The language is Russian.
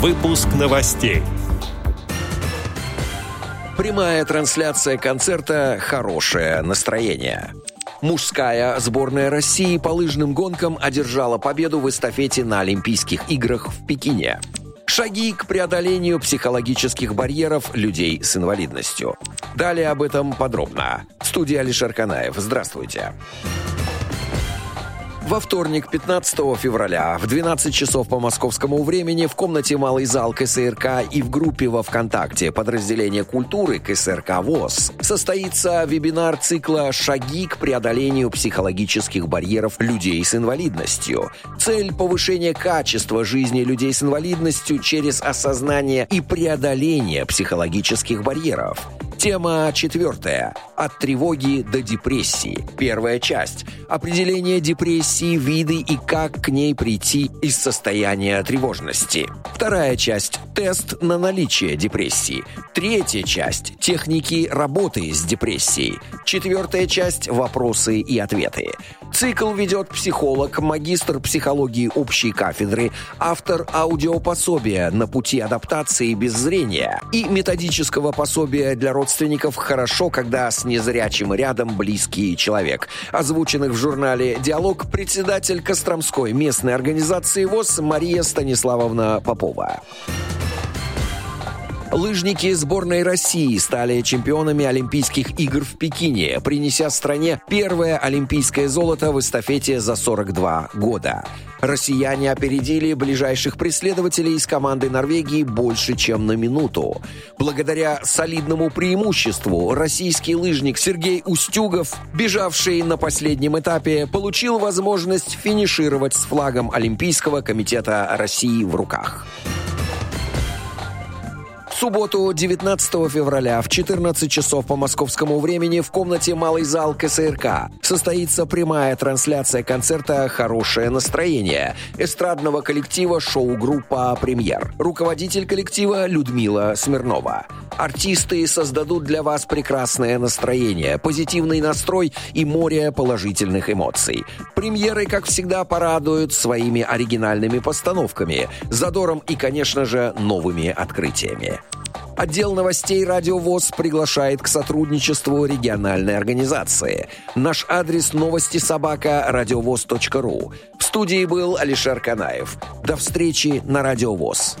Выпуск новостей. Прямая трансляция концерта «Хорошее настроение». Мужская сборная России по лыжным гонкам одержала победу в эстафете на Олимпийских играх в Пекине. Шаги к преодолению психологических барьеров людей с инвалидностью. Далее об этом подробно. В студии Алишер Канаев. Здравствуйте. Здравствуйте. Во вторник, 15 февраля, в 12 часов по московскому времени в комнате «Малый зал» КСРК и в группе во ВКонтакте подразделения культуры КСРК ВОЗ состоится вебинар цикла «Шаги к преодолению психологических барьеров людей с инвалидностью». Цель – повышение качества жизни людей с инвалидностью через осознание и преодоление психологических барьеров – Тема четвертая. От тревоги до депрессии. Первая часть. Определение депрессии, виды и как к ней прийти из состояния тревожности. Вторая часть. Тест на наличие депрессии. Третья часть. Техники работы с депрессией. Четвертая часть. Вопросы и ответы. Цикл ведет психолог, магистр психологии общей кафедры, автор аудиопособия «На пути адаптации без зрения» и методического пособия для родственников «Хорошо, когда с незрячим рядом близкий человек», озвученных в журнале «Диалог» председатель Костромской местной организации ВОЗ Мария Станиславовна Попова. Лыжники сборной России стали чемпионами Олимпийских игр в Пекине, принеся стране первое олимпийское золото в эстафете за 42 года. Россияне опередили ближайших преследователей из команды Норвегии больше, чем на минуту. Благодаря солидному преимуществу российский лыжник Сергей Устюгов, бежавший на последнем этапе, получил возможность финишировать с флагом Олимпийского комитета России в руках субботу, 19 февраля в 14 часов по московскому времени в комнате «Малый зал КСРК» состоится прямая трансляция концерта «Хорошее настроение» эстрадного коллектива шоу-группа «Премьер». Руководитель коллектива Людмила Смирнова. Артисты создадут для вас прекрасное настроение, позитивный настрой и море положительных эмоций. Премьеры, как всегда, порадуют своими оригинальными постановками, задором и, конечно же, новыми открытиями. Отдел новостей «Радио ВОЗ» приглашает к сотрудничеству региональной организации. Наш адрес новости собака радиовоз.ру. В студии был Алишер Канаев. До встречи на «Радио ВОЗ».